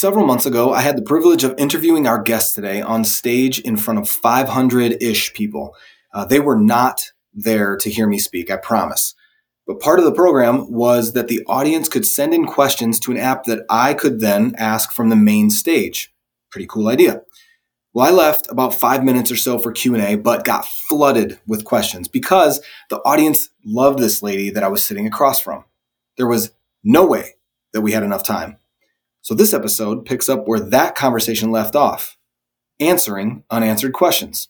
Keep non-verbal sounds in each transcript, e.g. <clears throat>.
Several months ago, I had the privilege of interviewing our guest today on stage in front of 500 ish people. Uh, they were not there to hear me speak, I promise. But part of the program was that the audience could send in questions to an app that I could then ask from the main stage. Pretty cool idea. Well, I left about five minutes or so for Q&A, but got flooded with questions because the audience loved this lady that I was sitting across from. There was no way that we had enough time. So this episode picks up where that conversation left off, answering unanswered questions.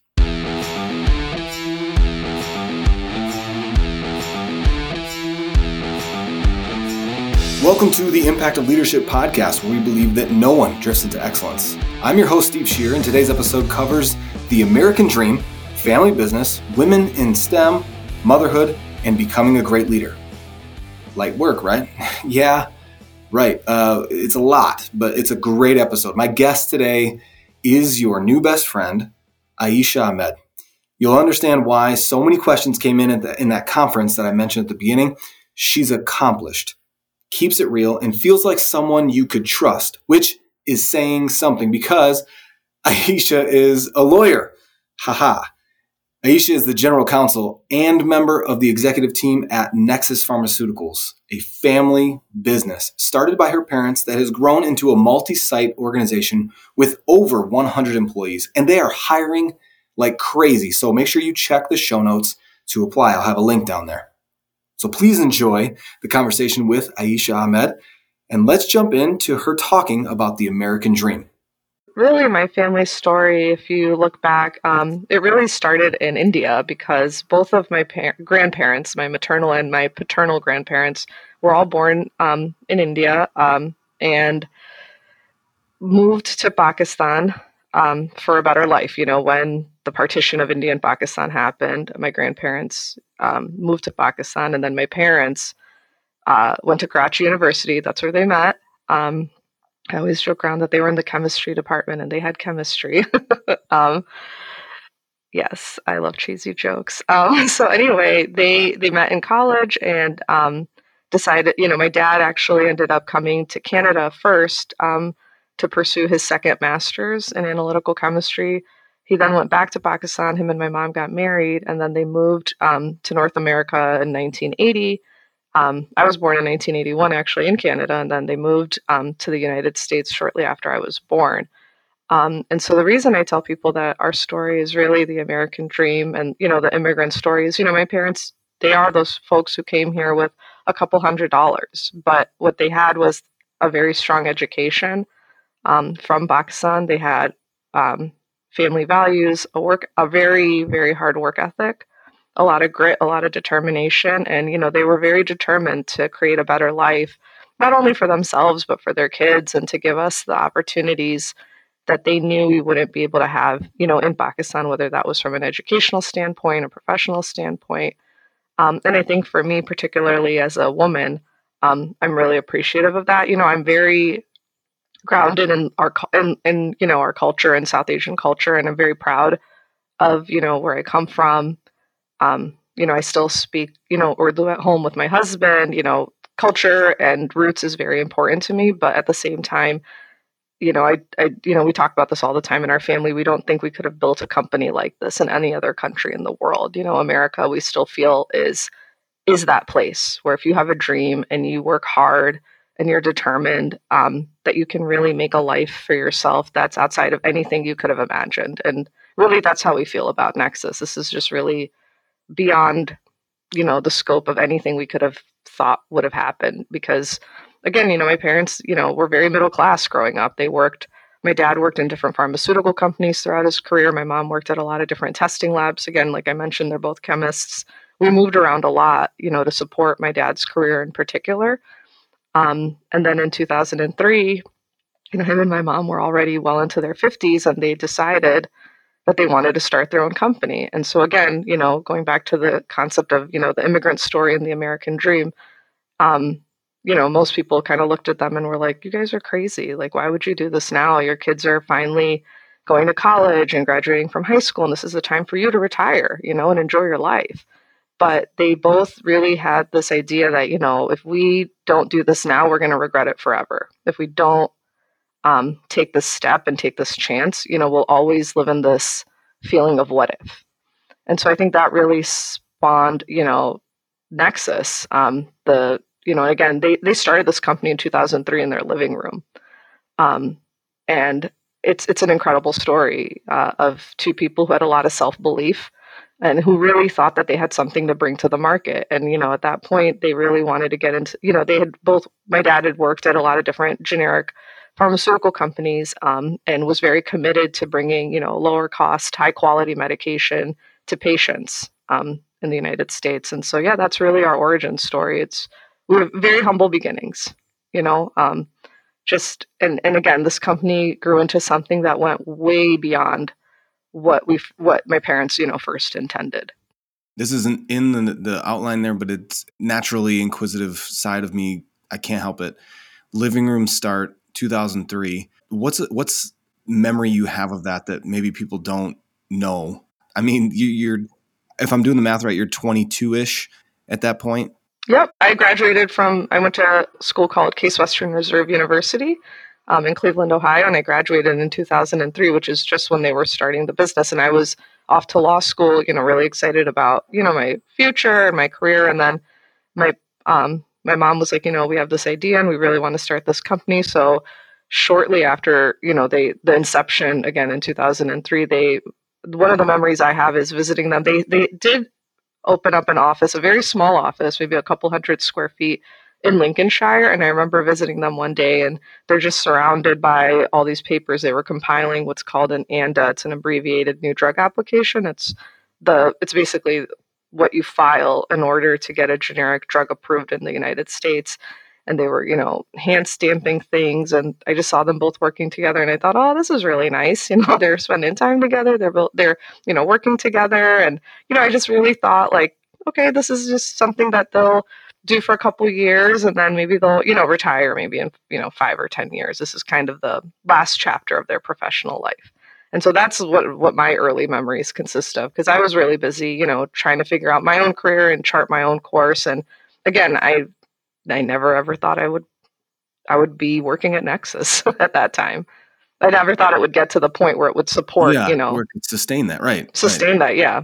Welcome to the Impact of Leadership podcast, where we believe that no one drifts into excellence. I'm your host, Steve Shear, and today's episode covers the American dream, family business, women in STEM, motherhood, and becoming a great leader. Light work, right? <laughs> yeah, right. Uh, it's a lot, but it's a great episode. My guest today is your new best friend, Ayesha Ahmed. You'll understand why so many questions came in the, in that conference that I mentioned at the beginning. She's accomplished keeps it real, and feels like someone you could trust, which is saying something because Ayesha is a lawyer. Haha. Ayesha is the general counsel and member of the executive team at Nexus Pharmaceuticals, a family business started by her parents that has grown into a multi site organization with over 100 employees, and they are hiring like crazy. So make sure you check the show notes to apply. I'll have a link down there. So please enjoy the conversation with Ayesha Ahmed, and let's jump into her talking about the American dream. Really, my family story, if you look back, um, it really started in India because both of my par- grandparents, my maternal and my paternal grandparents, were all born um, in India um, and moved to Pakistan um, for a better life. You know, when the partition of India and Pakistan happened, my grandparents um, moved to Pakistan, and then my parents uh, went to Karachi University. That's where they met. I always joke around that they were in the chemistry department and they had chemistry. <laughs> um, yes, I love cheesy jokes. Um, <laughs> so anyway, they they met in college and um, decided. You know, my dad actually ended up coming to Canada first um, to pursue his second master's in analytical chemistry he then went back to Pakistan. Him and my mom got married, and then they moved um, to North America in 1980. Um, I was born in 1981, actually, in Canada, and then they moved um, to the United States shortly after I was born. Um, and so the reason I tell people that our story is really the American dream and, you know, the immigrant stories, you know, my parents, they are those folks who came here with a couple hundred dollars, but what they had was a very strong education um, from Pakistan. They had um, family values, a work a very very hard work ethic, a lot of grit, a lot of determination, and you know they were very determined to create a better life, not only for themselves but for their kids, and to give us the opportunities that they knew we wouldn't be able to have, you know, in Pakistan, whether that was from an educational standpoint, a professional standpoint. Um, and I think for me, particularly as a woman, um, I'm really appreciative of that. You know, I'm very grounded in our in, in you know our culture and South Asian culture, and I'm very proud of you know where I come from. Um, you know, I still speak you know Urdu at home with my husband. You know, culture and roots is very important to me, but at the same time, you know, I, I you know we talk about this all the time in our family. We don't think we could have built a company like this in any other country in the world. You know, America, we still feel is is that place where if you have a dream and you work hard and you're determined um, that you can really make a life for yourself that's outside of anything you could have imagined. And really, that's how we feel about Nexus. This is just really beyond, you know, the scope of anything we could have thought would have happened. Because, again, you know, my parents, you know, were very middle class growing up. They worked. My dad worked in different pharmaceutical companies throughout his career. My mom worked at a lot of different testing labs. Again, like I mentioned, they're both chemists. We moved around a lot, you know, to support my dad's career in particular. Um, and then in 2003, you know, him and my mom were already well into their 50s and they decided that they wanted to start their own company. And so, again, you know, going back to the concept of, you know, the immigrant story and the American dream, um, you know, most people kind of looked at them and were like, you guys are crazy. Like, why would you do this now? Your kids are finally going to college and graduating from high school, and this is the time for you to retire, you know, and enjoy your life but they both really had this idea that you know if we don't do this now we're going to regret it forever if we don't um, take this step and take this chance, you know, we'll always live in this feeling of what if. And so I think that really spawned, you know, Nexus. Um, the you know, again, they they started this company in 2003 in their living room, um, and it's it's an incredible story uh, of two people who had a lot of self belief and who really thought that they had something to bring to the market. And you know, at that point, they really wanted to get into. You know, they had both. My dad had worked at a lot of different generic pharmaceutical companies um, and was very committed to bringing you know lower cost, high quality medication to patients um, in the United States. And so, yeah, that's really our origin story. It's we have very humble beginnings, you know. Um, just and and again, this company grew into something that went way beyond what we what my parents, you know, first intended. This isn't in the, the outline there, but it's naturally inquisitive side of me. I can't help it. Living room start 2003. What's what's memory you have of that that maybe people don't know? I mean, you, you're if I'm doing the math right, you're 22 ish at that point. Yep, I graduated from. I went to a school called Case Western Reserve University um, in Cleveland, Ohio, and I graduated in 2003, which is just when they were starting the business. And I was off to law school, you know, really excited about you know my future and my career. And then my um, my mom was like, you know, we have this idea and we really want to start this company. So shortly after, you know, they the inception again in 2003, they one of the memories I have is visiting them. They they did open up an office, a very small office, maybe a couple hundred square feet in Lincolnshire. And I remember visiting them one day, and they're just surrounded by all these papers. They were compiling what's called an ANDA. It's an abbreviated new drug application. It's the it's basically what you file in order to get a generic drug approved in the United States and they were, you know, hand stamping things. And I just saw them both working together, and I thought, oh, this is really nice. <laughs> You know, they're spending time together. They're both, they're you know working together, and you know, I just really thought like, okay, this is just something that they'll do for a couple years, and then maybe they'll you know retire maybe in you know five or ten years. This is kind of the last chapter of their professional life. And so that's what what my early memories consist of because I was really busy, you know, trying to figure out my own career and chart my own course. And again, I I never ever thought I would I would be working at Nexus <laughs> at that time. I never thought it would get to the point where it would support, yeah, you know, sustain that, right? Sustain right. that, yeah.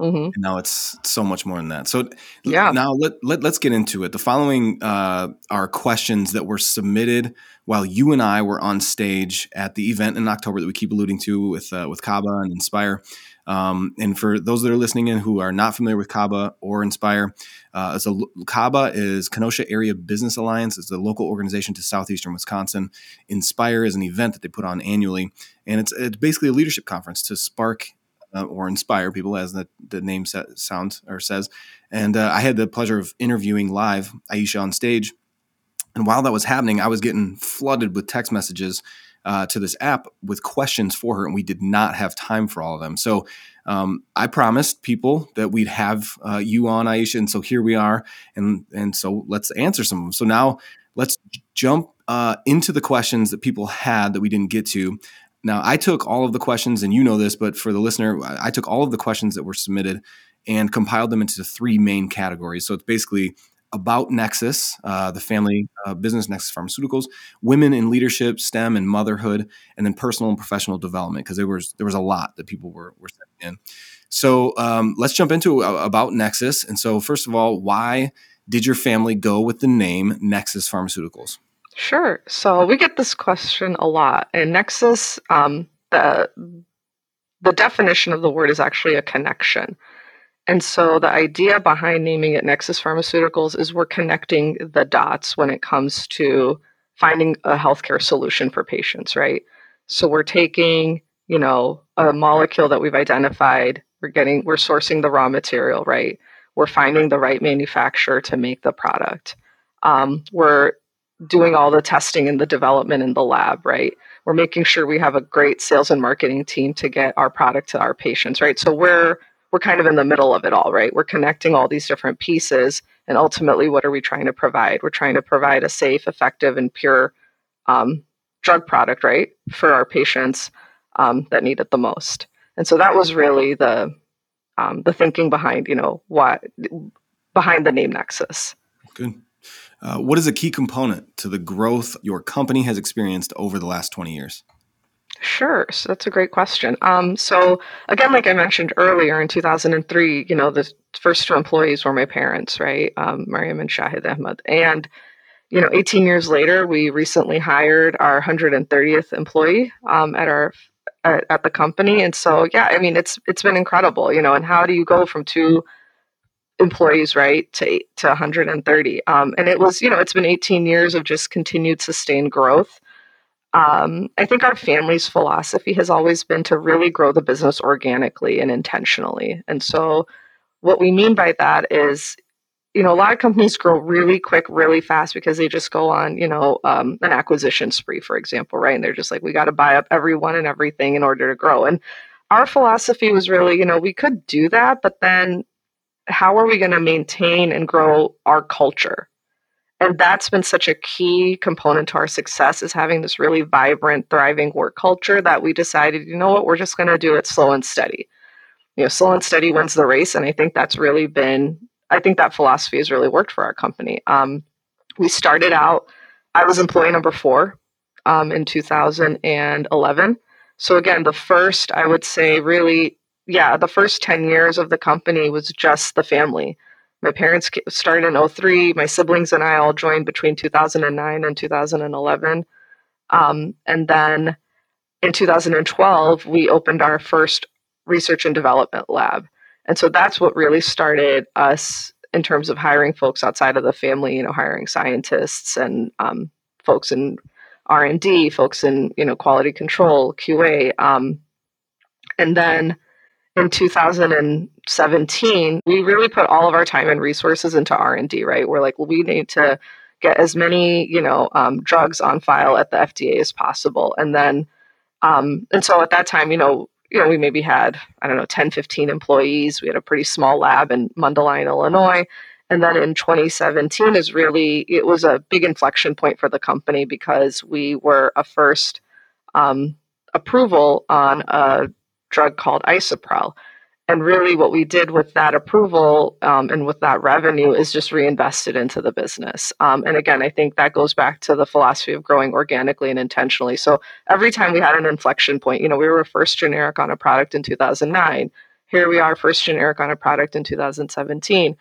Mm-hmm. now it's so much more than that. So yeah. now let, let, let's get into it. The following uh, are questions that were submitted while you and I were on stage at the event in October that we keep alluding to with, uh, with Kaba and Inspire. Um, and for those that are listening in who are not familiar with Kaba or Inspire, uh, so Kaba is Kenosha Area Business Alliance. It's a local organization to southeastern Wisconsin. Inspire is an event that they put on annually, and it's, it's basically a leadership conference to spark uh, or inspire people, as the, the name sa- sounds or says. And uh, I had the pleasure of interviewing live Ayesha on stage. And while that was happening, I was getting flooded with text messages uh, to this app with questions for her, and we did not have time for all of them. So um, I promised people that we'd have uh, you on, Ayesha, and so here we are, and and so let's answer some of them. So now let's jump uh, into the questions that people had that we didn't get to. Now I took all of the questions, and you know this, but for the listener, I took all of the questions that were submitted and compiled them into three main categories. So it's basically about Nexus, uh, the family uh, business Nexus Pharmaceuticals, women in leadership, STEM, and motherhood, and then personal and professional development because there was there was a lot that people were were sending in. So um, let's jump into uh, about Nexus. And so first of all, why did your family go with the name Nexus Pharmaceuticals? Sure. So we get this question a lot, and Nexus, um, the the definition of the word is actually a connection. And so the idea behind naming it Nexus Pharmaceuticals is we're connecting the dots when it comes to finding a healthcare solution for patients, right? So we're taking, you know, a molecule that we've identified, we're getting we're sourcing the raw material, right? We're finding the right manufacturer to make the product. Um, we're doing all the testing and the development in the lab, right? We're making sure we have a great sales and marketing team to get our product to our patients, right? So we're we're kind of in the middle of it all, right? We're connecting all these different pieces. And ultimately, what are we trying to provide? We're trying to provide a safe, effective, and pure um, drug product, right, for our patients um, that need it the most. And so that was really the um, the thinking behind, you know, what behind the name Nexus. Good. Uh, what is a key component to the growth your company has experienced over the last 20 years? Sure. So that's a great question. Um, so again, like I mentioned earlier, in 2003, you know, the first two employees were my parents, right? Um, Mariam and Shahid Ahmed. And, you know, 18 years later, we recently hired our 130th employee um, at our at, at the company. And so, yeah, I mean, it's it's been incredible, you know. And how do you go from two employees, right, to to 130? Um, and it was, you know, it's been 18 years of just continued sustained growth. Um, I think our family's philosophy has always been to really grow the business organically and intentionally. And so, what we mean by that is, you know, a lot of companies grow really quick, really fast because they just go on, you know, um, an acquisition spree, for example, right? And they're just like, we got to buy up everyone and everything in order to grow. And our philosophy was really, you know, we could do that, but then how are we going to maintain and grow our culture? and that's been such a key component to our success is having this really vibrant thriving work culture that we decided you know what we're just going to do it slow and steady. You know slow and steady wins the race and i think that's really been i think that philosophy has really worked for our company. Um, we started out i was employee number four um, in 2011 so again the first i would say really yeah the first 10 years of the company was just the family my parents started in 03. My siblings and I all joined between 2009 and 2011. Um, and then in 2012, we opened our first research and development lab. And so that's what really started us in terms of hiring folks outside of the family, you know, hiring scientists and um, folks in R&D, folks in, you know, quality control, QA. Um, and then in 2017 we really put all of our time and resources into r&d right? We're like well, we need to get as many you know um, drugs on file at the fda as possible. And then um, and so at that time you know you know we maybe had i don't know 10 15 employees. We had a pretty small lab in mundelein illinois. And then in 2017 is really it was a big inflection point for the company because we were a first um, approval on a drug called Isuprel. And really, what we did with that approval um, and with that revenue is just reinvested into the business. Um, and again, I think that goes back to the philosophy of growing organically and intentionally. So every time we had an inflection point, you know, we were first generic on a product in 2009. Here we are, first generic on a product in 2017.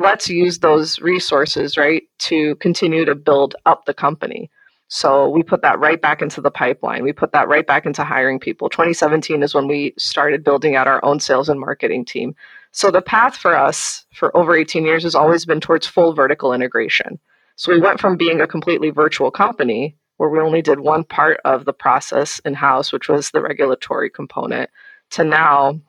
Let's use those resources, right, to continue to build up the company. So we put that right back into the pipeline. We put that right back into hiring people. 2017 is when we started building out our own sales and marketing team. So the path for us for over 18 years has always been towards full vertical integration. So we went from being a completely virtual company where we only did one part of the process in house, which was the regulatory component, to now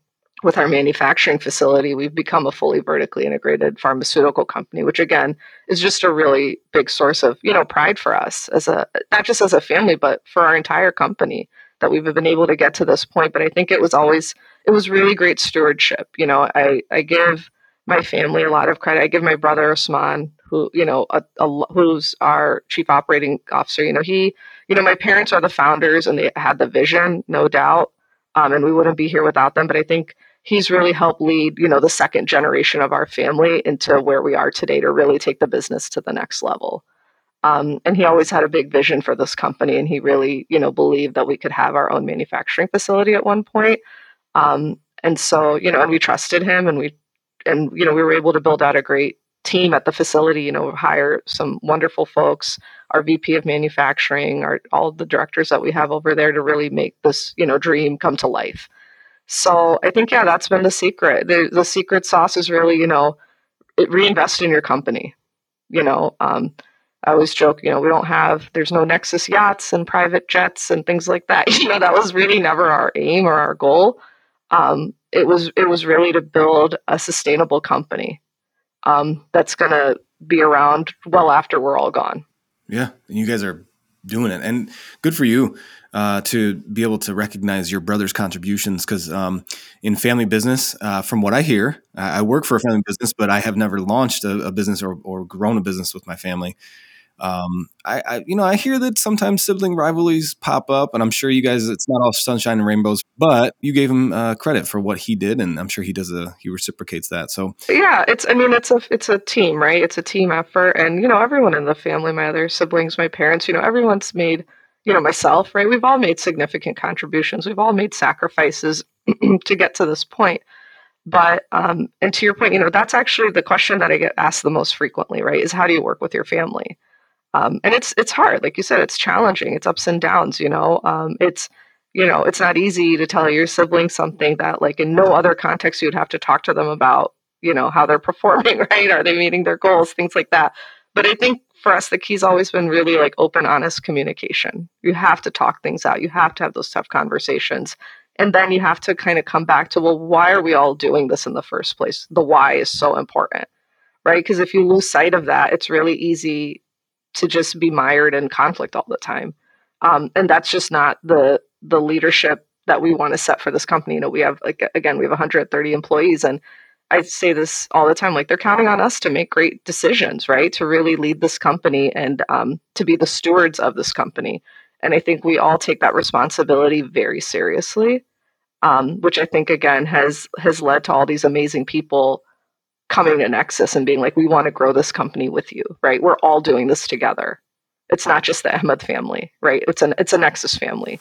with our manufacturing facility, we've become a fully vertically integrated pharmaceutical company, which again is just a really big source of you know pride for us as a not just as a family, but for our entire company that we've been able to get to this point. But I think it was always it was really great stewardship. You know, I I give my family a lot of credit. I give my brother Osman, who you know, a, a, who's our chief operating officer. You know, he, you know, my parents are the founders and they had the vision, no doubt, um, and we wouldn't be here without them. But I think he's really helped lead, you know, the second generation of our family into where we are today to really take the business to the next level. Um, and he always had a big vision for this company, and he really, you know, believed that we could have our own manufacturing facility at one point. Um, and so, you know, and we trusted him, and we, and you know, we were able to build out a great team at the facility. You know, hire some wonderful folks, our VP of manufacturing, our all the directors that we have over there to really make this, you know, dream come to life. So I think yeah, that's been the secret. The the secret sauce is really you know reinvest in your company. You know, um, I always joke, you know, we don't have there's no Nexus yachts and private jets and things like that. <laughs> You know, that was really never our aim or our goal. Um, it was it was really to build a sustainable company um, that's going to be around well after we're all gone. Yeah, and you guys are doing it, and good for you uh, to be able to recognize your brother's contributions because um, in family business uh, from what i hear i work for a family business but i have never launched a, a business or, or, grown a business with my family Um, I, I, you know, I hear that sometimes sibling rivalries pop up, and I'm sure you guys, it's not all sunshine and rainbows. But you gave him uh, credit for what he did, and I'm sure he does a he reciprocates that. So yeah, it's I mean, it's a it's a team, right? It's a team effort, and you know, everyone in the family, my other siblings, my parents, you know, everyone's made, you know, myself, right? We've all made significant contributions. We've all made sacrifices <clears throat> to get to this point. But um, and to your point, you know, that's actually the question that I get asked the most frequently, right? Is how do you work with your family? Um, and it's it's hard, like you said, it's challenging. It's ups and downs. You know, um, it's you know, it's not easy to tell your sibling something that, like, in no other context, you'd have to talk to them about. You know how they're <laughs> performing, right? Are they meeting their goals? Things like that. But I think for us, the key's always been really like open, honest communication. You have to talk things out. You have to have those tough conversations. And then you have to kind of come back to, well, why are we all doing this in the first place? The why is so important, right? Because if you lose sight of that, it's really easy to just be mired in conflict all the time. Um, and that's just not the the leadership that we want to set for this company. You know, we have like again, we have 130 employees, and I say this all the time. Like they're counting on us to make great decisions, right? To really lead this company and um, to be the stewards of this company. And I think we all take that responsibility very seriously, um, which I think again has has led to all these amazing people coming to Nexus and being like, we want to grow this company with you, right? We're all doing this together. It's not just the Ahmed family, right? It's an it's a Nexus family.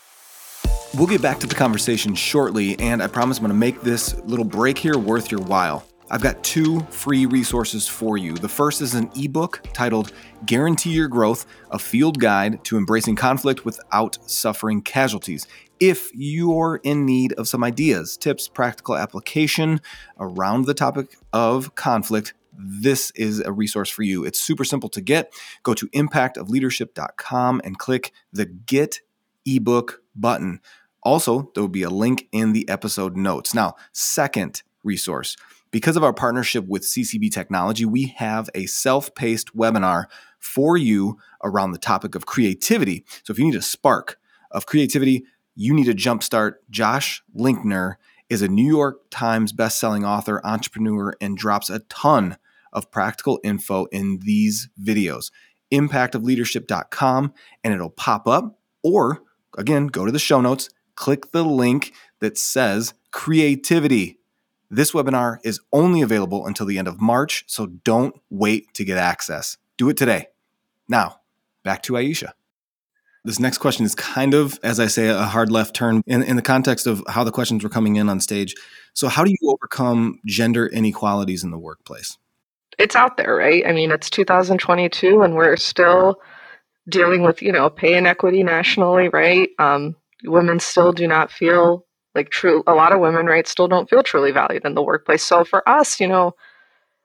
We'll get back to the conversation shortly, and I promise I'm going to make this little break here worth your while. I've got two free resources for you. The first is an ebook titled Guarantee Your Growth A Field Guide to Embracing Conflict Without Suffering Casualties if you're in need of some ideas, tips, practical application around the topic of conflict, this is a resource for you. It's super simple to get. Go to impactofleadership.com and click the Get ebook button. Also, there will be a link in the episode notes. Now, second resource. Because of our partnership with CCB Technology, we have a self paced webinar for you around the topic of creativity. So, if you need a spark of creativity, you need a jumpstart. Josh Linkner is a New York Times bestselling author, entrepreneur, and drops a ton of practical info in these videos. Impactofleadership.com, and it'll pop up. Or, again, go to the show notes, click the link that says creativity. This webinar is only available until the end of March, so don't wait to get access. Do it today. Now, back to Ayesha. This next question is kind of, as I say, a hard left turn in, in the context of how the questions were coming in on stage. So, how do you overcome gender inequalities in the workplace? It's out there, right? I mean, it's 2022 and we're still dealing with, you know, pay inequity nationally, right? Um, women still do not feel like true, a lot of women, right, still don't feel truly valued in the workplace. So, for us, you know,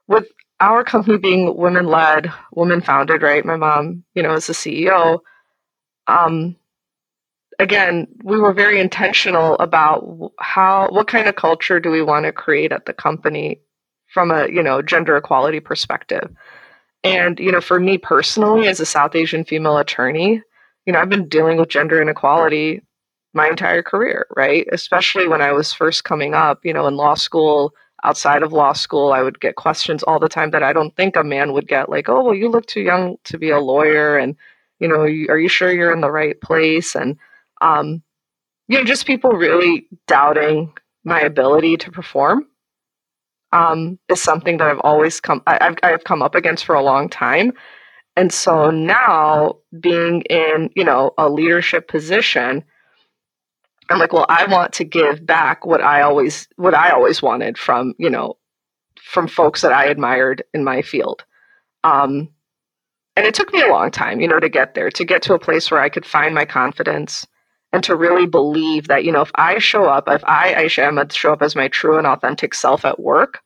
with our company being women led, women founded, right? My mom, you know, is the CEO um, again, we were very intentional about how what kind of culture do we want to create at the company from a you know gender equality perspective. And you know, for me personally, as a South Asian female attorney, you know, I've been dealing with gender inequality my entire career, right? Especially when I was first coming up, you know, in law school, outside of law school, I would get questions all the time that I don't think a man would get, like, "Oh, well, you look too young to be a lawyer," and you know, are you sure you're in the right place? And, um, you know, just people really doubting my ability to perform um, is something that I've always come, I've, I've come up against for a long time. And so now being in, you know, a leadership position, I'm like, well, I want to give back what I always, what I always wanted from, you know, from folks that I admired in my field. Um, and it took me a long time, you know, to get there, to get to a place where I could find my confidence and to really believe that, you know, if I show up, if I, Ayesha Ahmed, show up as my true and authentic self at work,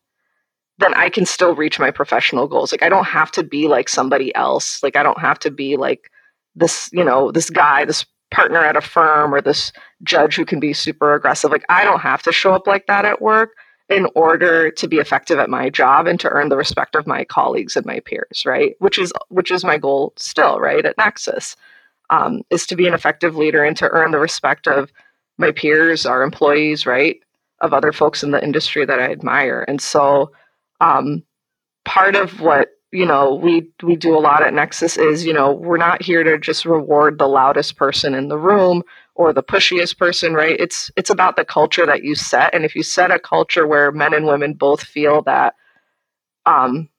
then I can still reach my professional goals. Like I don't have to be like somebody else. Like I don't have to be like this, you know, this guy, this partner at a firm or this judge who can be super aggressive. Like I don't have to show up like that at work in order to be effective at my job and to earn the respect of my colleagues and my peers right? Which is which is my goal still right at nexus um, is to be an effective leader and to earn the respect of my peers our employees right of other folks in the industry that i admire. And so um, part of what you know we we do a lot at nexus is you know we're not here to just reward the loudest person in the room or the pushiest person right? It's it's about the culture that you set. And if you set a culture where men and women both feel that um,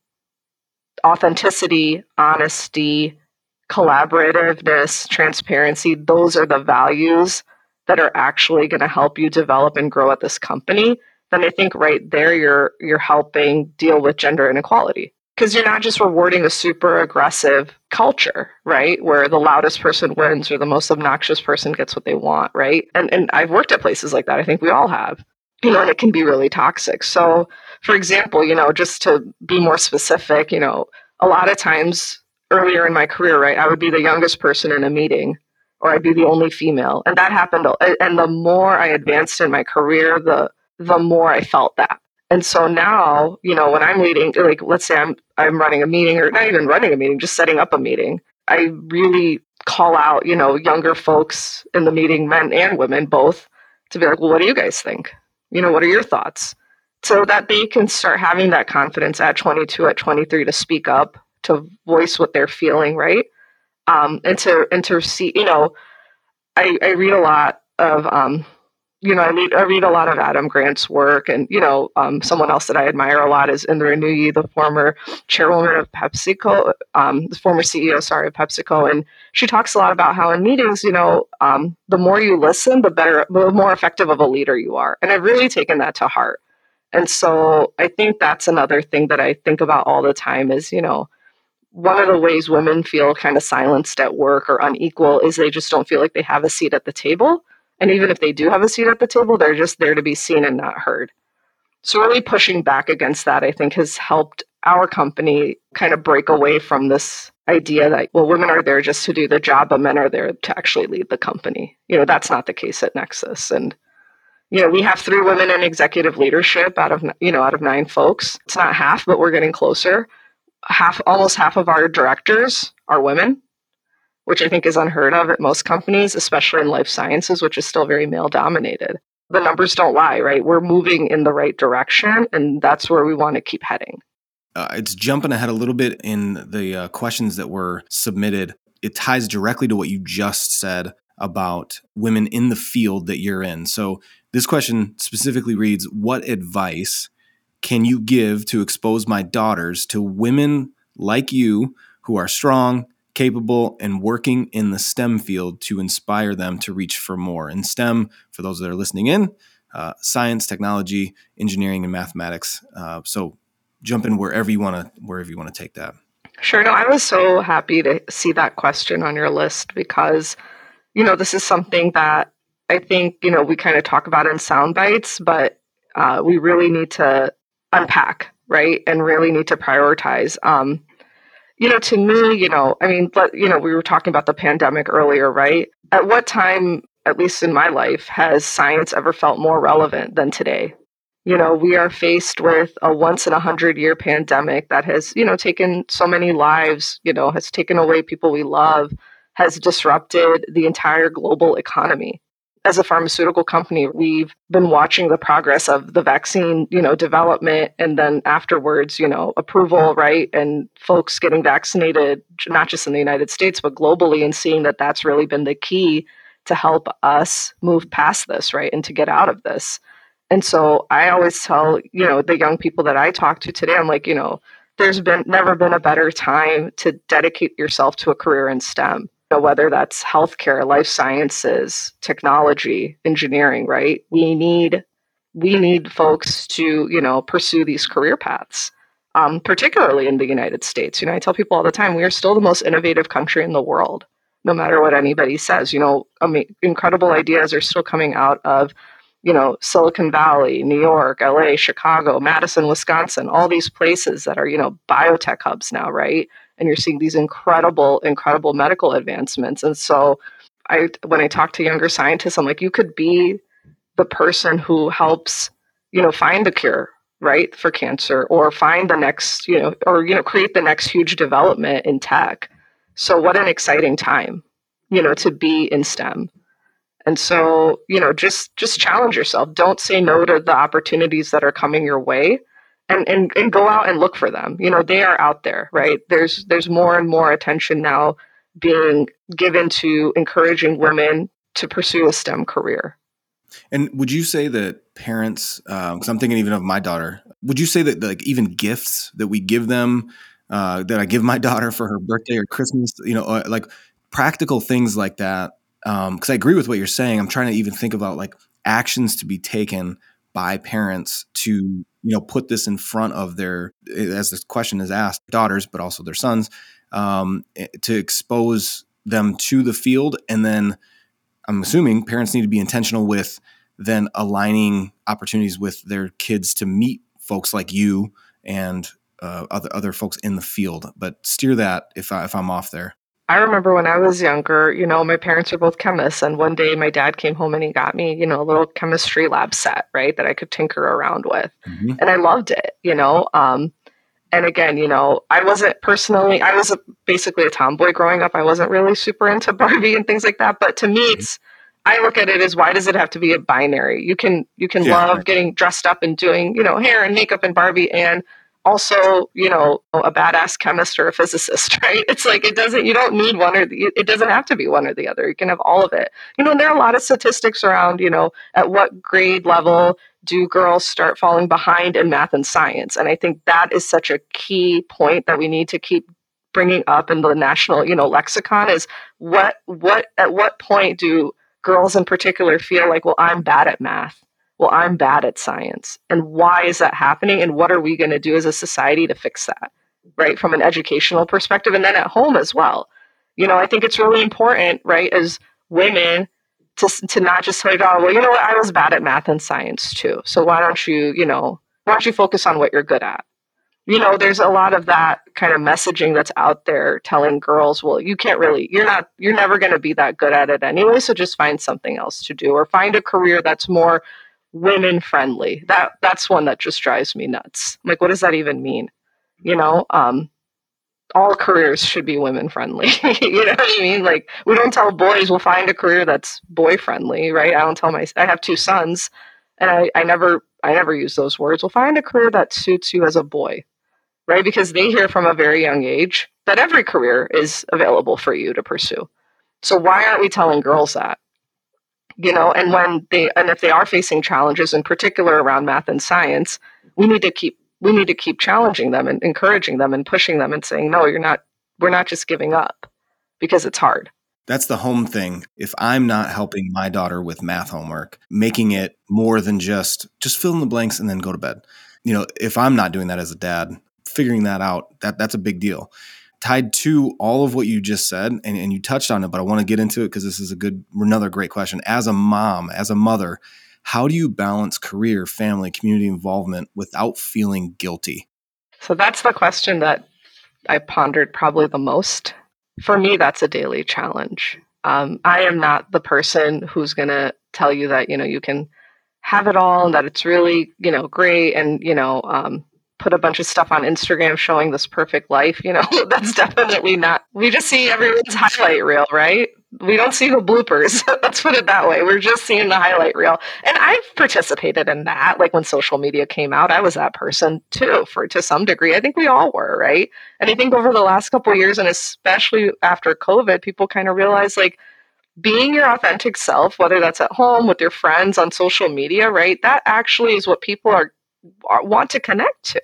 authenticity honesty collaborativeness transparency those are the values that are actually going to help you develop and grow at this company then i think right there you're you're helping deal with gender inequality because you're not just rewarding a super aggressive culture, right? Where the loudest person wins or the most obnoxious person gets what they want, right? And and I've worked at places like that. I think we all have. You know, and it can be really toxic. So, for example, you know, just to be more specific, you know, a lot of times earlier in my career, right, I would be the youngest person in a meeting or I'd be the only female. And that happened and the more I advanced in my career, the the more I felt that. And so now, you know, when I'm leading, like let's say I'm I'm running a meeting or not even running a meeting, just setting up a meeting, I really call out, you know, younger folks in the meeting, men and women both, to be like, well, what do you guys think? You know, what are your thoughts? So that they can start having that confidence at 22, at 23 to speak up, to voice what they're feeling, right? Um, and to and to see, you know, I, I read a lot of um, you know, I read, I read a lot of Adam Grant's work, and you know, um, someone else that I admire a lot is Indra Nooyi, the former chairwoman of PepsiCo, um, the former CEO, sorry, of PepsiCo, and she talks a lot about how in meetings, you know, um, the more you listen, the better, the more effective of a leader you are, and I've really taken that to heart. And so I think that's another thing that I think about all the time is, you know, one of the ways women feel kind of silenced at work or unequal is they just don't feel like they have a seat at the table and even if they do have a seat at the table, they're just there to be seen and not heard. So, really pushing back against that, I think, has helped our company kind of break away from this idea that, well, women are there just to do the job, but men are there to actually lead the company. You know, that's not the case at Nexus. And, you know, we have three women in executive leadership out of, you know, out of nine folks. It's not half, but we're getting closer. Half, almost half of our directors are women which I think is unheard of at most companies, especially in life sciences, which is still very male dominated. The numbers don't lie, right? We're moving in the right direction, and that's where we want to keep heading. Uh, it's jumping ahead a little bit in the uh, questions that were submitted. It ties directly to what you just said about women in the field that you're in. So, this question specifically reads What advice can you give to expose my daughters to women like you who are strong, capable, and working in the STEM field to inspire them to reach for more. In STEM, for those that are listening in, uh, science, technology, engineering, and mathematics. Uh, so jump in wherever you want to wherever you want to take that. Sure. No, I was so happy to see that question on your list because, you know, this is something that I think you know we kind of talk about in sound bites, but uh, we really need to unpack, right, and really need to prioritize. Um, you know, to me, you know, I mean, but, you know, we were talking about the pandemic earlier, right? At what time, at least in my life, has science ever felt more relevant than today? You know, we are faced with a once in a hundred year pandemic that has, you know, taken so many lives, you know, has taken away people we love, has disrupted the entire global economy as a pharmaceutical company, we've been watching the progress of the vaccine, you know, development and then afterwards, you know, approval, right? And folks getting vaccinated, not just in the United States, but globally, and seeing that that's really been the key to help us move past this, right? And to get out of this. And so I always tell, you know, the young people that I talk to today, I'm like, you know, there's been never been a better time to dedicate yourself to a career in STEM know, whether that's healthcare, life sciences, technology, engineering, right? We need we need folks to, you know, pursue these career paths. Um, particularly in the United States. You know, I tell people all the time, we are still the most innovative country in the world, no matter what anybody says. You know, I mean, incredible ideas are still coming out of, you know, Silicon Valley, New York, LA, Chicago, Madison, Wisconsin, all these places that are, you know, biotech hubs now, right? And you're seeing these incredible, incredible medical advancements. And so I when I talk to younger scientists, I'm like, you could be the person who helps, you know, find the cure, right, for cancer or find the next, you know, or you know, create the next huge development in tech. So what an exciting time, you know, to be in STEM. And so, you know, just just challenge yourself. Don't say no to the opportunities that are coming your way and, and and go out and look for them. You know, they are out there, right? There's there's more and more attention now being given to encouraging women to pursue a STEM career. And would you say that parents, because um, I'm thinking even of my daughter, would you say that like even gifts that we give them, uh, that I give my <laughs> daughter for her birthday or Christmas, you know, uh, like practical things like that? Because um, I agree with what you're saying. I'm trying to even think about like actions to be taken by parents to you know put this in front of their as this question is asked daughters but also their sons um, eh, to expose them to the field. And then i'm assuming parents need to be intentional with then aligning opportunities with their kids to meet folks like you and uh, other other folks in the field. But steer that if, I, if i'm off there I remember when I was younger, you know, my parents are both chemists, and one day my dad came home and he got me, you know, a little chemistry lab set, right, that I could tinker around with, mm-hmm. and I loved it, you know. Um, and again, you know, I wasn't personally, I was a, basically a tomboy growing up. I wasn't really super into <laughs> Barbie and things like that. But to me, mm-hmm. it's, I look at it as why does it have to be a binary? You can you can yeah, love getting dressed up and doing you know hair and makeup and Barbie and also, you know, a badass chemist or a physicist, <laughs> right? It's like it doesn't you don't need one or the it doesn't have to be one or the other. You can have all of it. You know, there are a lot of statistics around, you know, at what grade level do girls start falling behind in math and science? And I think that is such a key point that we need to keep bringing up in the national, you know, lexicon is what what at what point do girls in particular feel like, well, I'm bad at math well, I'm bad at science. And why is that happening? And what are we going to do as a society to fix that? Right. From an educational perspective and then at home as well. You know, I think it's really important, right, as women to, to not just say, oh, well, you know what, I was bad at math and science too. So why don't you, you know, why don't you focus on what you're good at? You know, there's a lot of that kind of messaging that's out there telling girls, well, you can't really, you're not, you're never going to be that good at it anyway. So just find something else to do or find a career that's more women friendly. That that's one that just drives me nuts. Like, what does that even mean? You know, um, all careers should be women friendly. <laughs> you know what I mean? Like, we don't tell boys we'll find a career that's boy friendly, right? I don't tell my I have two sons, and I, I never I never use those words. We'll find a career that suits you as a boy, right? Because they hear from a very young age that every career is available for you to pursue. So why aren't we telling girls that? You know and when they and if they are facing challenges in particular around math and science we need to keep we need to keep challenging them and encouraging them and pushing them and saying no you're not we're not just giving up because it's hard. That's the home thing. If i'm not helping my daughter with math homework making it more than just just fill in the blanks and then go to bed. You know if i'm not doing that as a dad figuring that out that that's a big deal tied to all of what you just said, and, and you touched on it, but I want to get into it because this is a good, another great question. As a mom, as a mother, how do you balance career, family, community involvement without feeling guilty? So that's the question that I pondered probably the most. For me, that's a daily challenge. Um, I am not the person who's going to tell you that, you know, you can have it all and that it's really, you know, great and, you know, um, put a bunch of stuff on Instagram showing this perfect life, you know, <laughs> that's definitely not. We just see everyone's highlight reel, right? We don't see the bloopers. <laughs> Let's put it that way. We're just seeing the highlight reel. And I've participated in that. Like when social media came out, I was that person too, for to some degree. I think we all were, right? And I think over the last couple years, and especially after COVID, people kind of realized like being your authentic self, whether that's at home with your friends on social media, right? That actually is what people are want to connect to.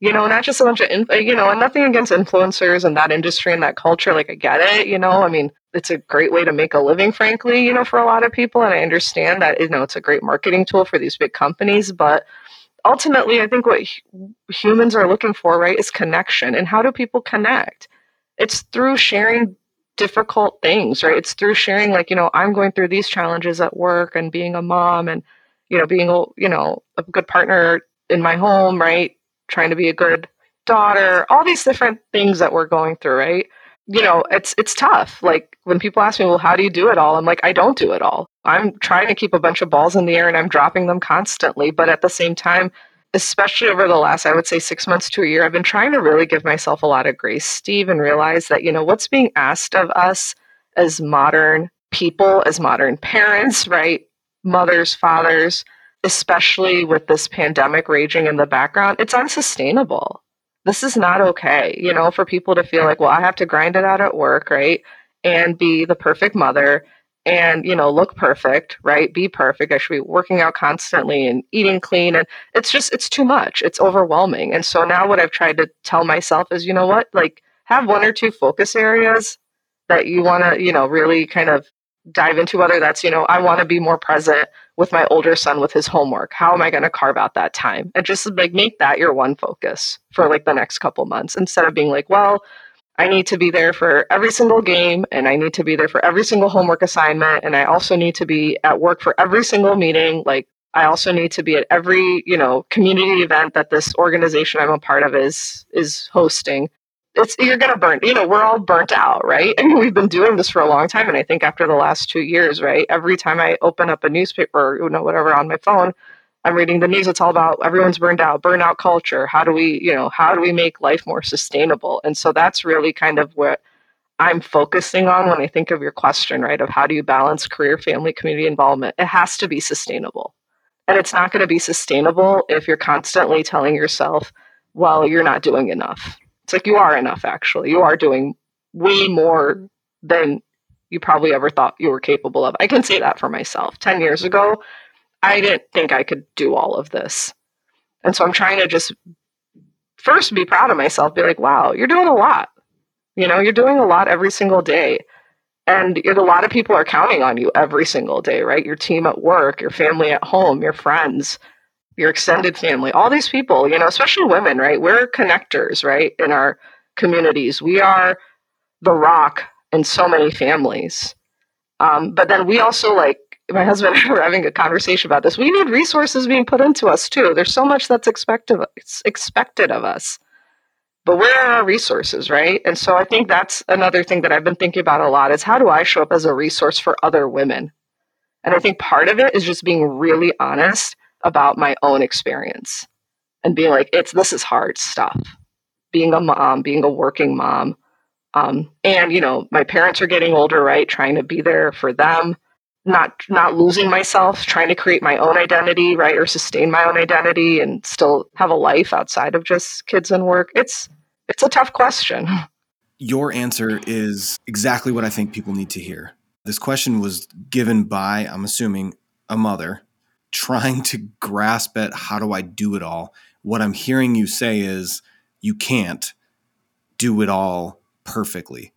You know not just a bunch of you know and nothing against influencers and that industry and that culture like i get it you know i mean it's a great way to make a living frankly you know for a lot of people and i understand that you know it's a great marketing tool for these big companies but ultimately i think what humans are looking for right is connection and how do people connect? It's through sharing difficult things right? It's through sharing like you know i'm going through these challenges at work and being a mom and you know, being you know, a good partner in my home, right? Trying to be a good daughter, all these different things that we're going through, right? You know, it's it's tough. Like when people ask me, "Well, how do you do it all?" I'm like, "I don't do it all. I'm trying to keep a bunch of balls in the air and I'm dropping them constantly, but at the same time, especially over the last, I would say 6 months to a year, I've been trying to really give myself a lot of grace, Steve, and realize that, you know, what's being asked of us as modern people, as modern parents, right? Mothers, fathers, especially with this pandemic raging in the background, it's unsustainable. This is not okay, you know, for people to feel like, well, I have to grind it out at work, right? And be the perfect mother and, you know, look perfect, right? Be perfect. I should be working out constantly and eating clean. And it's just, it's too much. It's overwhelming. And so now what I've tried to tell myself is, you know what? Like, have one or two focus areas that you want to, you know, really kind of dive into whether that's, you know, I want to be more present with my older son with his homework. How am I going to carve out that time? And just like make that your one focus for like the next couple months instead of being like, well, I need to be there for every single game and I need to be there for every single homework assignment and I also need to be at work for every single meeting. Like I also need to be at every, you know, community event that this organization I'm a part of is is hosting it's you're gonna burn you know we're all burnt out right? I mean, we've been doing this for a long time and i think after the last two years right every time i open up a newspaper or you know whatever on my phone i'm reading the news it's all about everyone's burned out burnout culture how do we you know how do we make life more sustainable? And so that's really kind of what i'm focusing on when i think of your question right of how do you balance career family community involvement? It has to be sustainable. And it's not going to be sustainable if you're constantly telling yourself well you're not doing enough it's like you are enough, actually. You are doing way more than you probably ever thought you were capable of. I can say that for myself. 10 years ago, I didn't think I could do all of this. And so I'm trying to just first be proud of myself, be like, wow, you're doing a lot. You know, you're doing a lot every single day. And a lot of people are counting on you every single day, right? Your team at work, your family at home, your friends your extended family, all these people, you know, especially women, right? We're connectors, right? In our communities, we are the rock in so many families. Um, but then we also like my husband and I were having a conversation about this. We need resources being put into us too. There's so much that's expected expected of us. But where are our resources, right? And so I think that's another thing that I've been thinking about a lot is how do I show up as a resource for other women? And I think part of it is just being really honest about my own experience and being like, it's this is hard stuff. Being a mom, being a working mom. Um, and you know, my parents are getting older, right? Trying to be there for them, not not losing myself, trying to create my own identity, right? Or sustain my own identity and still have a life outside of just kids and work. It's it's a tough question. <laughs> Your answer is exactly what I think people need to hear. This question was given by, I'm assuming, a mother trying to grasp at how do I do it all. What I'm hearing you say is you can't do it all perfectly.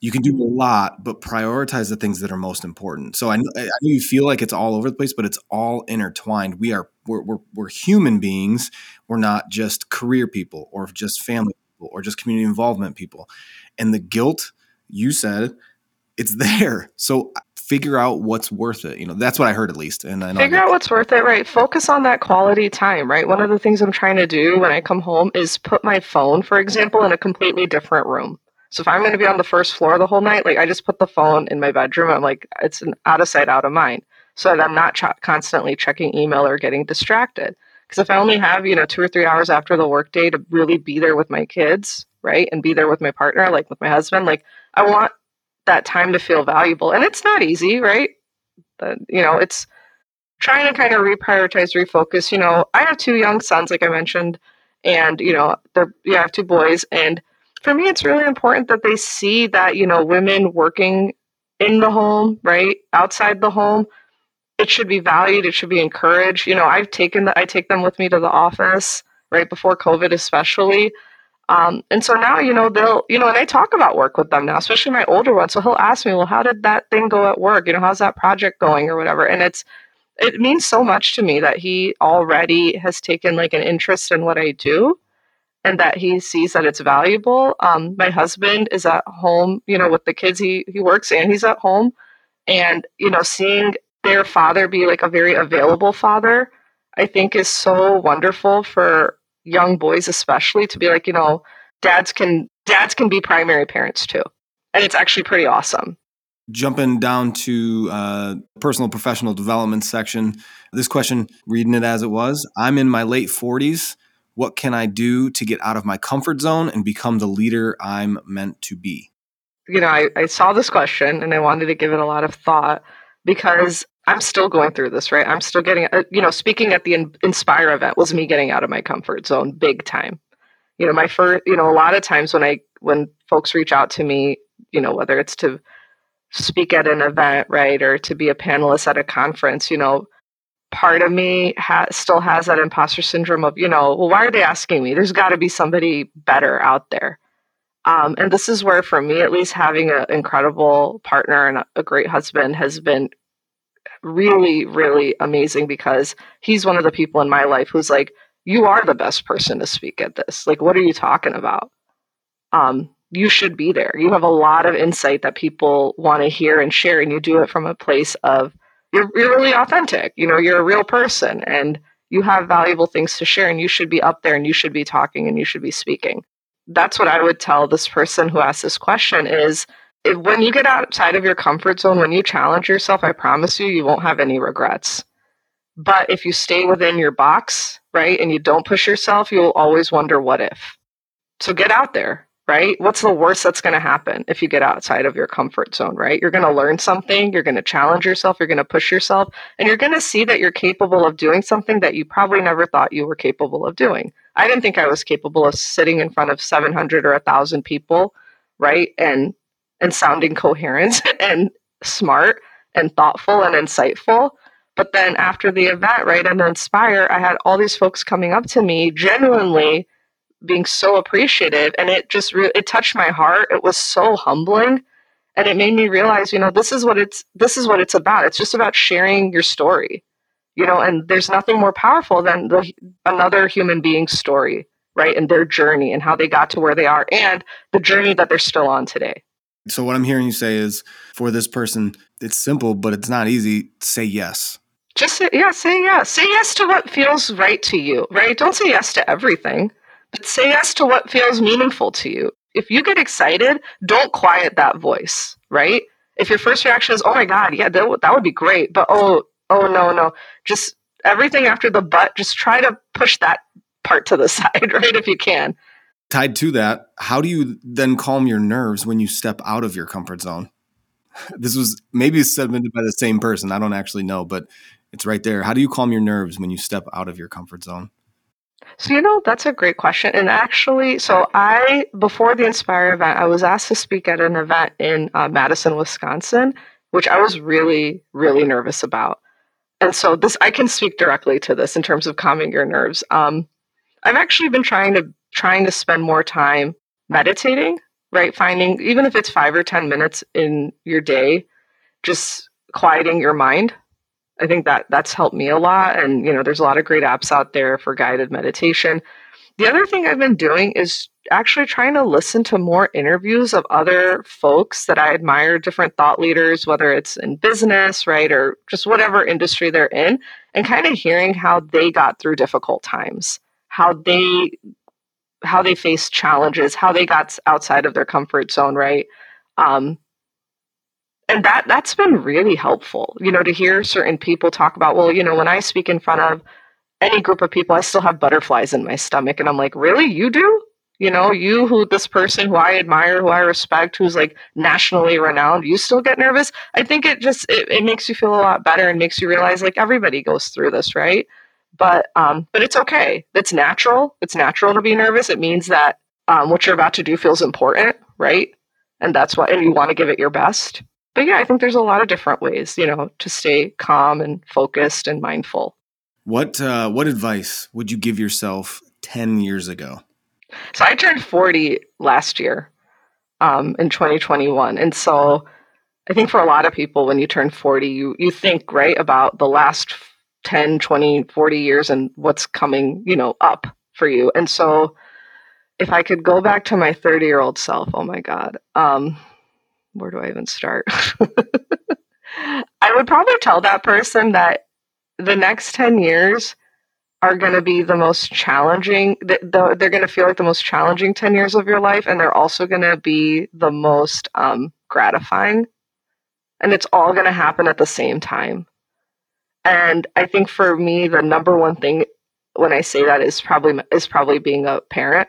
You can do a lot, but prioritize the things that are most important. So I, I know you feel like it's all over the place, but it's all intertwined. We are we're, we're, we're human beings. We're not just career people or just family people or just community involvement people. And the guilt you said it's <laughs> there. So figure out what's worth it. You know, that's what I heard at least. And I figure out what's worth it, right? Focus on that quality time, right? One of the things I'm trying to do when I come home is put my phone, for example, in a completely different room. So if I'm going to be on the first floor the whole night, like I just put the phone in my bedroom. I'm like, it's an out of sight, out of mind, so that I'm not ch- constantly checking email or getting distracted. Because if I only have, you know, two or three hours after the workday to really be there with my kids, right, and be there with my partner, like with my husband, like I want that time to feel valuable. And it's not easy, right? But, you know, it's trying to kind of reprioritize, refocus. You know, I have two young sons, like I mentioned, and, you know, they're, yeah, I have two boys. And for me, it's really important that they see that, you know, women working in the home, right, outside the home, it should be valued. It should be encouraged. You know, I've taken the, I take them with me to the office right before COVID, especially. Um, and so now, you know, they'll, you know, and I talk about work with them now, especially my older one. So he'll ask me, well, how did that thing go at work? You know, how's that project going or whatever? And it's, it means so much to me that he already has taken like an interest in what I do and that he sees that it's valuable. Um, my husband is at home, you know, with the kids. He he works and he's at home, and you know, seeing their father be like a very available father, I think is so wonderful for young boys especially to be like you know dads can dads can be primary parents too. And it's actually pretty awesome. Jumping down to uh, personal professional development section this question reading it as it was i'm in my late 40s what can i do to get out of my comfort zone and become the leader i'm meant to be? You know i, I saw this question and i wanted to give it a lot of thought because I'm still going through this, right? I'm still getting, uh, you know, speaking at the Inspire event was me getting out of my comfort zone big time. You know, my first, you know, a lot of times when I, when folks reach out to me, you know, whether it's to speak at an event, right, or to be a panelist at a conference, you know, part of me ha- still has that imposter syndrome of, you know, well, why are they asking me? There's got to be somebody better out there. Um, and this is where, for me at least, having an incredible partner and a great husband has been really, really amazing because he's one of the people in my life who's like, you are the best person to speak at this. Like, what are you talking about? Um, you should be there. You have a lot of insight that people want to hear and share, and you do it from a place of you're, you're really authentic. You know, you're a real person and you have valuable things to share, and you should be up there and you should be talking and you should be speaking. That's what I would tell this person who asked this question is when you get outside of your comfort zone, when you challenge yourself, I promise you, you won't have any regrets. But if you stay within your box, right, and you don't push yourself, you'll always wonder what if. So get out there, right? What's the worst that's going to happen if you get outside of your comfort zone, right? You're going to learn something, you're going to challenge yourself, you're going to push yourself, and you're going to see that you're capable of doing something that you probably never thought you were capable of doing. I didn't think I was capable of sitting in front of 700 or 1,000 people, right? And and sounding coherent <laughs> and smart and thoughtful and insightful. But then after the event, right, and Inspire, I had all these folks coming up to me genuinely being so appreciative and it just re- it touched my heart. It was so humbling and it made me realize you know this is what it's this is what it's about. It's just about sharing your story you know and there's nothing more powerful than the, another human being's story right and their journey and how they got to where they are and the journey that they're still on today so what i'm hearing you say is for this person it's simple but it's not easy say yes just say yeah say yes say yes to what feels right to you right don't say yes to everything but say yes to what feels meaningful to you. If you get excited, don't quiet that voice, right? If your first reaction is, oh my God, yeah, that, that would be great. But oh, oh no, no. Just everything after the but, just try to push that part to the <laughs> side, right? If you can. Tied to that, how do you then calm your nerves when you step out of your comfort zone? <laughs> This was maybe submitted by the same person. I don't actually know, but it's right there. How do you calm your nerves when you step out of your comfort zone? So, you know, that's a great question. And actually, so I, before the Inspire event, I was asked to speak at an event in uh, Madison, Wisconsin, which I was really, really nervous about. And so, this, I can speak directly to this in terms of calming your nerves. Um, I've actually been trying to, trying to spend more time meditating, right? Finding, even if it's five or 10 minutes in your day, just quieting your mind I think that that's helped me a lot. And, you know, there's a lot of great apps out there for guided meditation. The other thing I've been doing is actually trying to listen to more interviews of other folks that I admire, different thought leaders, whether it's in business, right, or just whatever industry they're in, and kind of hearing how they got through difficult times, how they how they faced challenges, how they got outside of their comfort zone, right? Um, and that that's been really helpful you know to hear certain people talk about well you know when i speak in front of any group of people i still have butterflies in my stomach and i'm like really? You do? You know you who this person who i admire who i respect who's like nationally renowned you still get nervous? I think it just it, it makes you feel a lot better and makes you realize like everybody goes through this right but um but it's okay. It's natural. It's natural to be nervous. It means that um, what you're about to do feels important right? And that's why, and you want to give it your best. But yeah, I think there's a lot of different ways, you know, to stay calm and focused and mindful. What uh, what advice would you give yourself ten years ago? So I turned forty last year, um, in 2021, and so I think for a lot of people, when you turn 40, you you think right about the last 10, 20, 40 years and what's coming, you know, up for you. And so if I could go back to my 30 year old self, oh my God. Um, where do I even start? <laughs> I would probably tell that person that the next 10 years are going to be the most challenging they're going to feel like the most challenging 10 years of your life and they're also going to be the most um, gratifying and it's all going to happen at the same time and i think for me the number one thing when i say that is probably is probably being a parent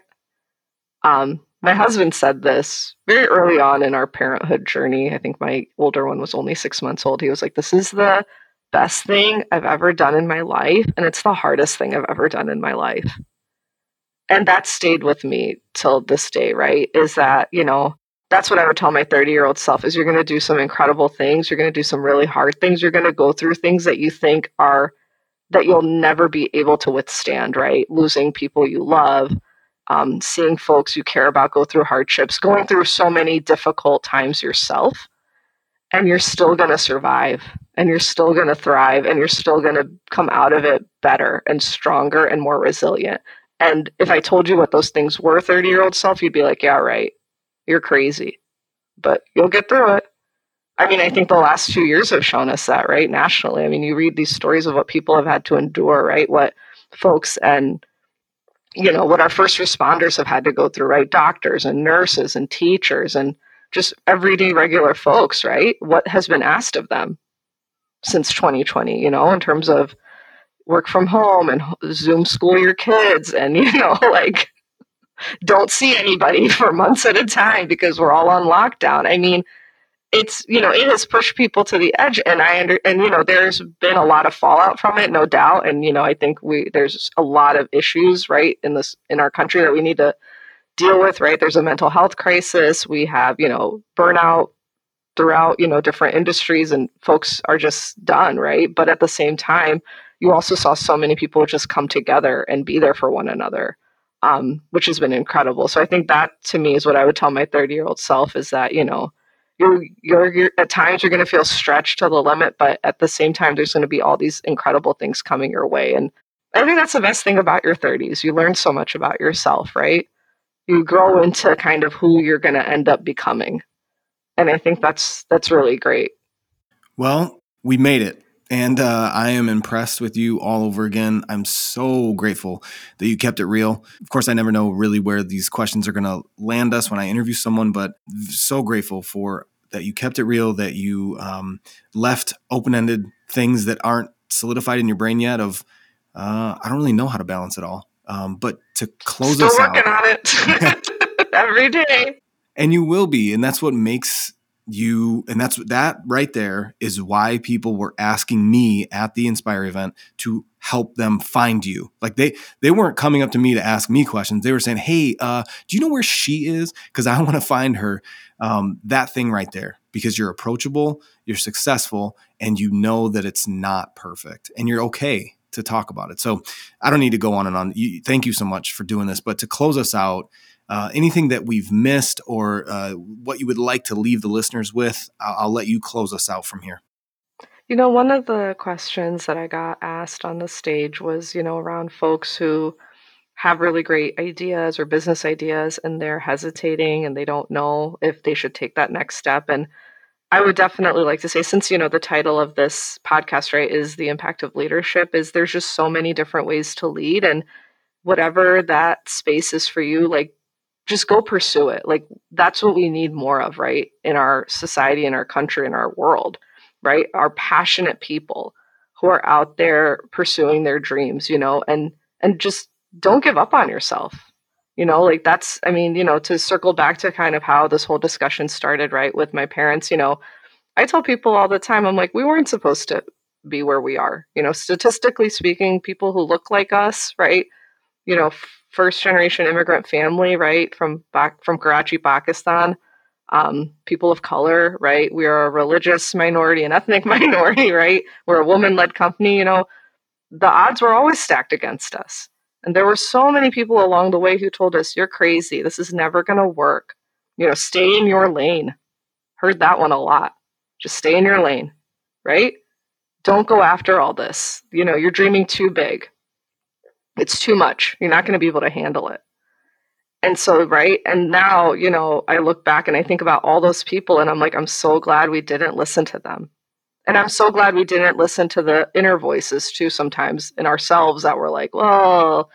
um, my husband said this very early on in our parenthood journey. I think my older one was only six months old. He was like, This is the best thing I've ever done in my life, and it's the hardest thing I've ever done in my life. And that stayed with me till this day, right? Is that, you know, that's what I would tell my 30 year old self is you're going to do some incredible things. You're going to do some really hard things. You're going to go through things that you think are that you'll never be able to withstand, right? Losing people you love, um, seeing folks you care about go through hardships, going through so many difficult times yourself and you're still going to survive and you're still going to thrive and you're still going to come out of it better and stronger and more resilient. And if I told you what those things were, 30 year old self, you'd be like, yeah, right. You're crazy. But you'll get through it. I mean, I think the last two years have shown us that, right? Nationally. I mean, you read these stories of what people have had to endure, right? What folks and you know what our first responders have had to go through right doctors and nurses and teachers and just everyday regular folks, right? What has been asked of them since 2020, you know, in terms of work from home and Zoom school your kids and, <laughs> you know, like don't see anybody <laughs> for months at a time because we're all on lockdown. I mean, it's you know it has pushed people to the edge and i under and you know there's been a lot of fallout from it no doubt and you know i think we there's a lot of issues right in this in our country that we need to deal with, right? There's a mental health crisis. We have, you know, burnout throughout, you know, different industries and folks are just done, right? But at the same time, you also saw so many people just come together and be there for one another, um, which has been incredible. So I think that to me is what I would tell my 30 year old self is that, you know, you're, you're, you're at times you're going to feel stretched to the limit, but at the same time, there's going to be all these incredible things coming your way. And I think that's the best thing about your 30s. You learn so much about yourself, right? you grow into kind of who you're going to end up becoming. And I think that's that's really great. Well, we made it. And uh, I am impressed with you all over again. I'm so grateful that you kept it real. Of course, I never know really where these questions are going to land us when I interview someone, but so grateful for that you kept it real, that you um, left open ended things that aren't solidified in your brain yet. Of uh, I don't really know how to balance it all. Um, but to close Still us working out, on it <laughs> <laughs> every day. And you will be, and that's what makes you and that's that right there is why people were asking me at the inspire event to help them find you like they they weren't coming up to me to ask me questions they were saying hey uh, do you know where she is because i <laughs> want to find her um, that thing right there because you're approachable you're successful and you know that it's not perfect and you're okay to talk about it. So I don't need to go on and on. You, thank you so much for doing this. But to close us out, uh, anything that we've missed or uh, what you would like to leave the listeners with, I'll, I'll let you close us out from here. You know, one of the questions that I got asked on the stage was, you know, around folks who have really great ideas or business ideas and they're hesitating and they don't know if they should take that next step. And I would definitely like to say, since you know the title of this podcast, right, is the impact of leadership, is there's just so many different ways to lead, and whatever that space is for you, like just go pursue it. Like that's what we need more of, right, in our society, in our country, in our world, right? Our passionate people who are out there pursuing their dreams, you know, and and just don't give up on yourself you know like that's i mean you know to circle back to kind of how this whole discussion started right with my parents you know i tell people all the time i'm like we weren't supposed to be where we are you know statistically speaking people who look like us right you know first generation immigrant family right from back from karachi pakistan um, people of color right we are a religious minority an ethnic <laughs> minority right we're a woman led company you know the odds were always stacked against us and there were so many people along the way who told us, You're crazy. This is never going to work. You know, stay in your lane. Heard that one a lot. Just stay in your lane, right? Don't go after all this. You know, you're dreaming too big. It's too much. You're not going to be able to handle it. And so, right. And now, you know, I look back and I think about all those people and I'm like, I'm so glad we didn't listen to them. And I'm so glad we didn't listen to the inner voices too sometimes in ourselves that were like, well,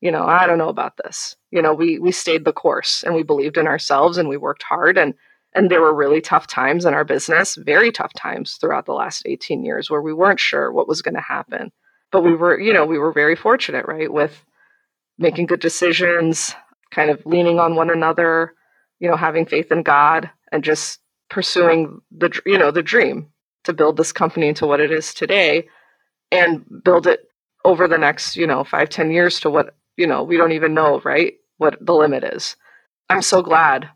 you know, I don't know about this. You know, we we stayed the course and we believed in ourselves and we worked hard and and there were really tough times in our business, very tough times throughout the last 18 years where we weren't sure what was going to happen. But we were, you know, we were very fortunate, right, with making good decisions, kind of leaning on one another, you know, having faith in God and just pursuing the you know, the dream to build this company into what it is today and build it over the next, you know, five, ten years to what, you know, we don't even know, right? What the limit is. I'm so glad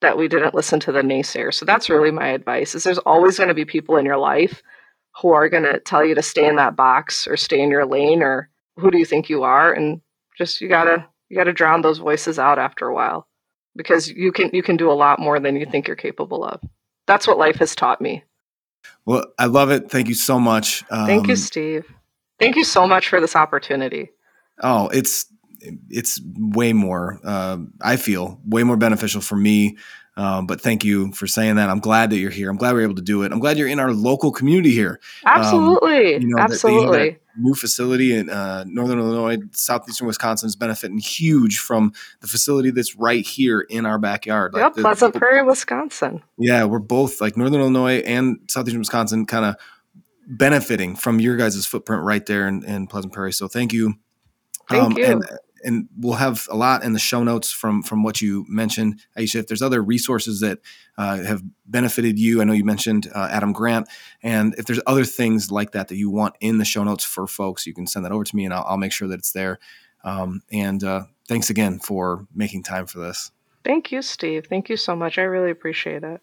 that we didn't listen to the naysayers. So that's really my advice is there's always going to be people in your life who are going to tell you to stay in that box or stay in your lane or who do you think you are and just you got to you got to drown those voices out after a while because you can you can do a lot more than you think you're capable of. That's what life has taught me. Well, I love it. Thank you so much. Um, Thank you, um, Steve. Thank you so much for this opportunity. Oh, it's it's way more. Uh, I feel way more beneficial for me. Um, but thank you for saying that. I'm glad that you're here. I'm glad we're able to do it. I'm glad you're in our local community here. Absolutely, um, you know, absolutely. That, new facility in uh, northern Illinois, southeastern Wisconsin is benefiting huge from the facility that's right here in our backyard. Like yep, the, Pleasant Prairie, Wisconsin. Yeah, we're both like northern Illinois and southeastern Wisconsin, kind of benefiting from your guys' footprint right there in, in Pleasant Prairie. So thank you. Thank um, you. And, and we'll have a lot in the show notes from from what you mentioned, Ayesha. If there's other resources that uh, have benefited you, I know you mentioned uh, Adam Grant, and if there's other things like that that you want in the show notes for folks, you can send that over to me, and I'll, I'll make sure that it's there. Um, and uh, thanks again for making time for this. Thank you, Steve. Thank you so much. I really appreciate it.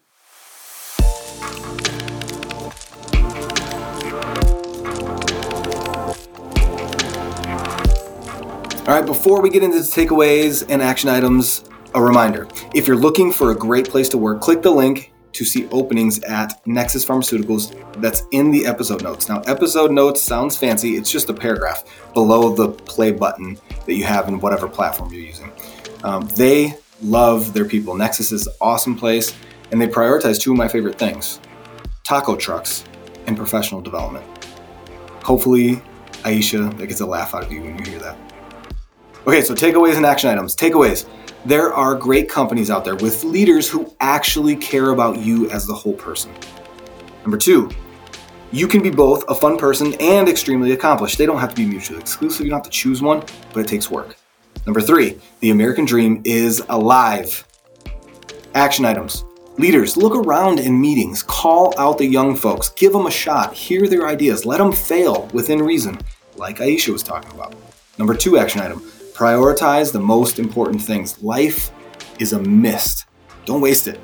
All right, before we get into the takeaways and action items, a reminder if you're looking for a great place to work, click the link to see openings at Nexus Pharmaceuticals that's in the episode notes. Now, episode notes sounds fancy, it's just a paragraph below the play button that you have in whatever platform you're using. Um, they love their people. Nexus is an awesome place, and they prioritize two of my favorite things taco trucks and professional development. Hopefully, Ayesha, that gets a laugh out of you when you hear that. Okay, so takeaways and action items. Takeaways. There are great companies out there with leaders who actually care about you as the whole person. Number two, you can be both a fun person and extremely accomplished. They don't have to be mutually exclusive. You don't have to choose one, but it takes work. Number three, the American dream is alive. Action items. Leaders, look around in meetings, call out the young folks, give them a shot, hear their ideas, let them fail within reason, like Ayesha was talking about. Number two action item Prioritize the most important things. Life is a mist. Don't waste it.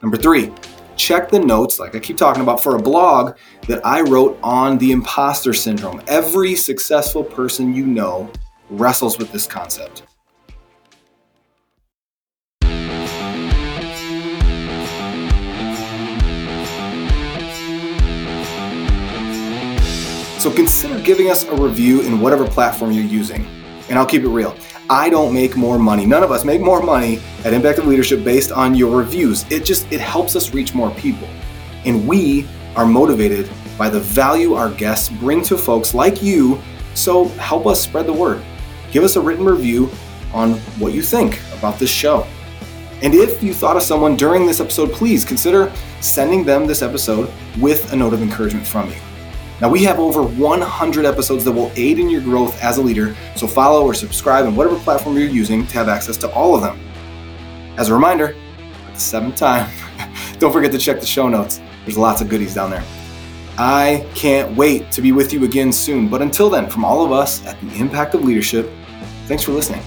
Number three, check the notes, like I keep talking about, for a blog that I wrote on the imposter syndrome. Every successful person you know wrestles with this concept. So consider giving us a review in whatever platform you're using. And I'll keep it real. I don't make more money. None of us make more money at Impact of Leadership based on your reviews. It just it helps us reach more people. And we are motivated by the value our guests bring to folks like you. So help us spread the word. Give us a written review on what you think about this show. And if you thought of someone during this episode, please consider sending them this episode with a note of encouragement from you. Now, we have over 100 episodes that will aid in your growth as a leader, so follow or subscribe on whatever platform you're using to have access to all of them. As a reminder, at the seventh time, <laughs> don't forget to check the show notes. There's lots of goodies down there. I can't wait to be with you again soon, but until then, from all of us at the Impact of Leadership, thanks for listening.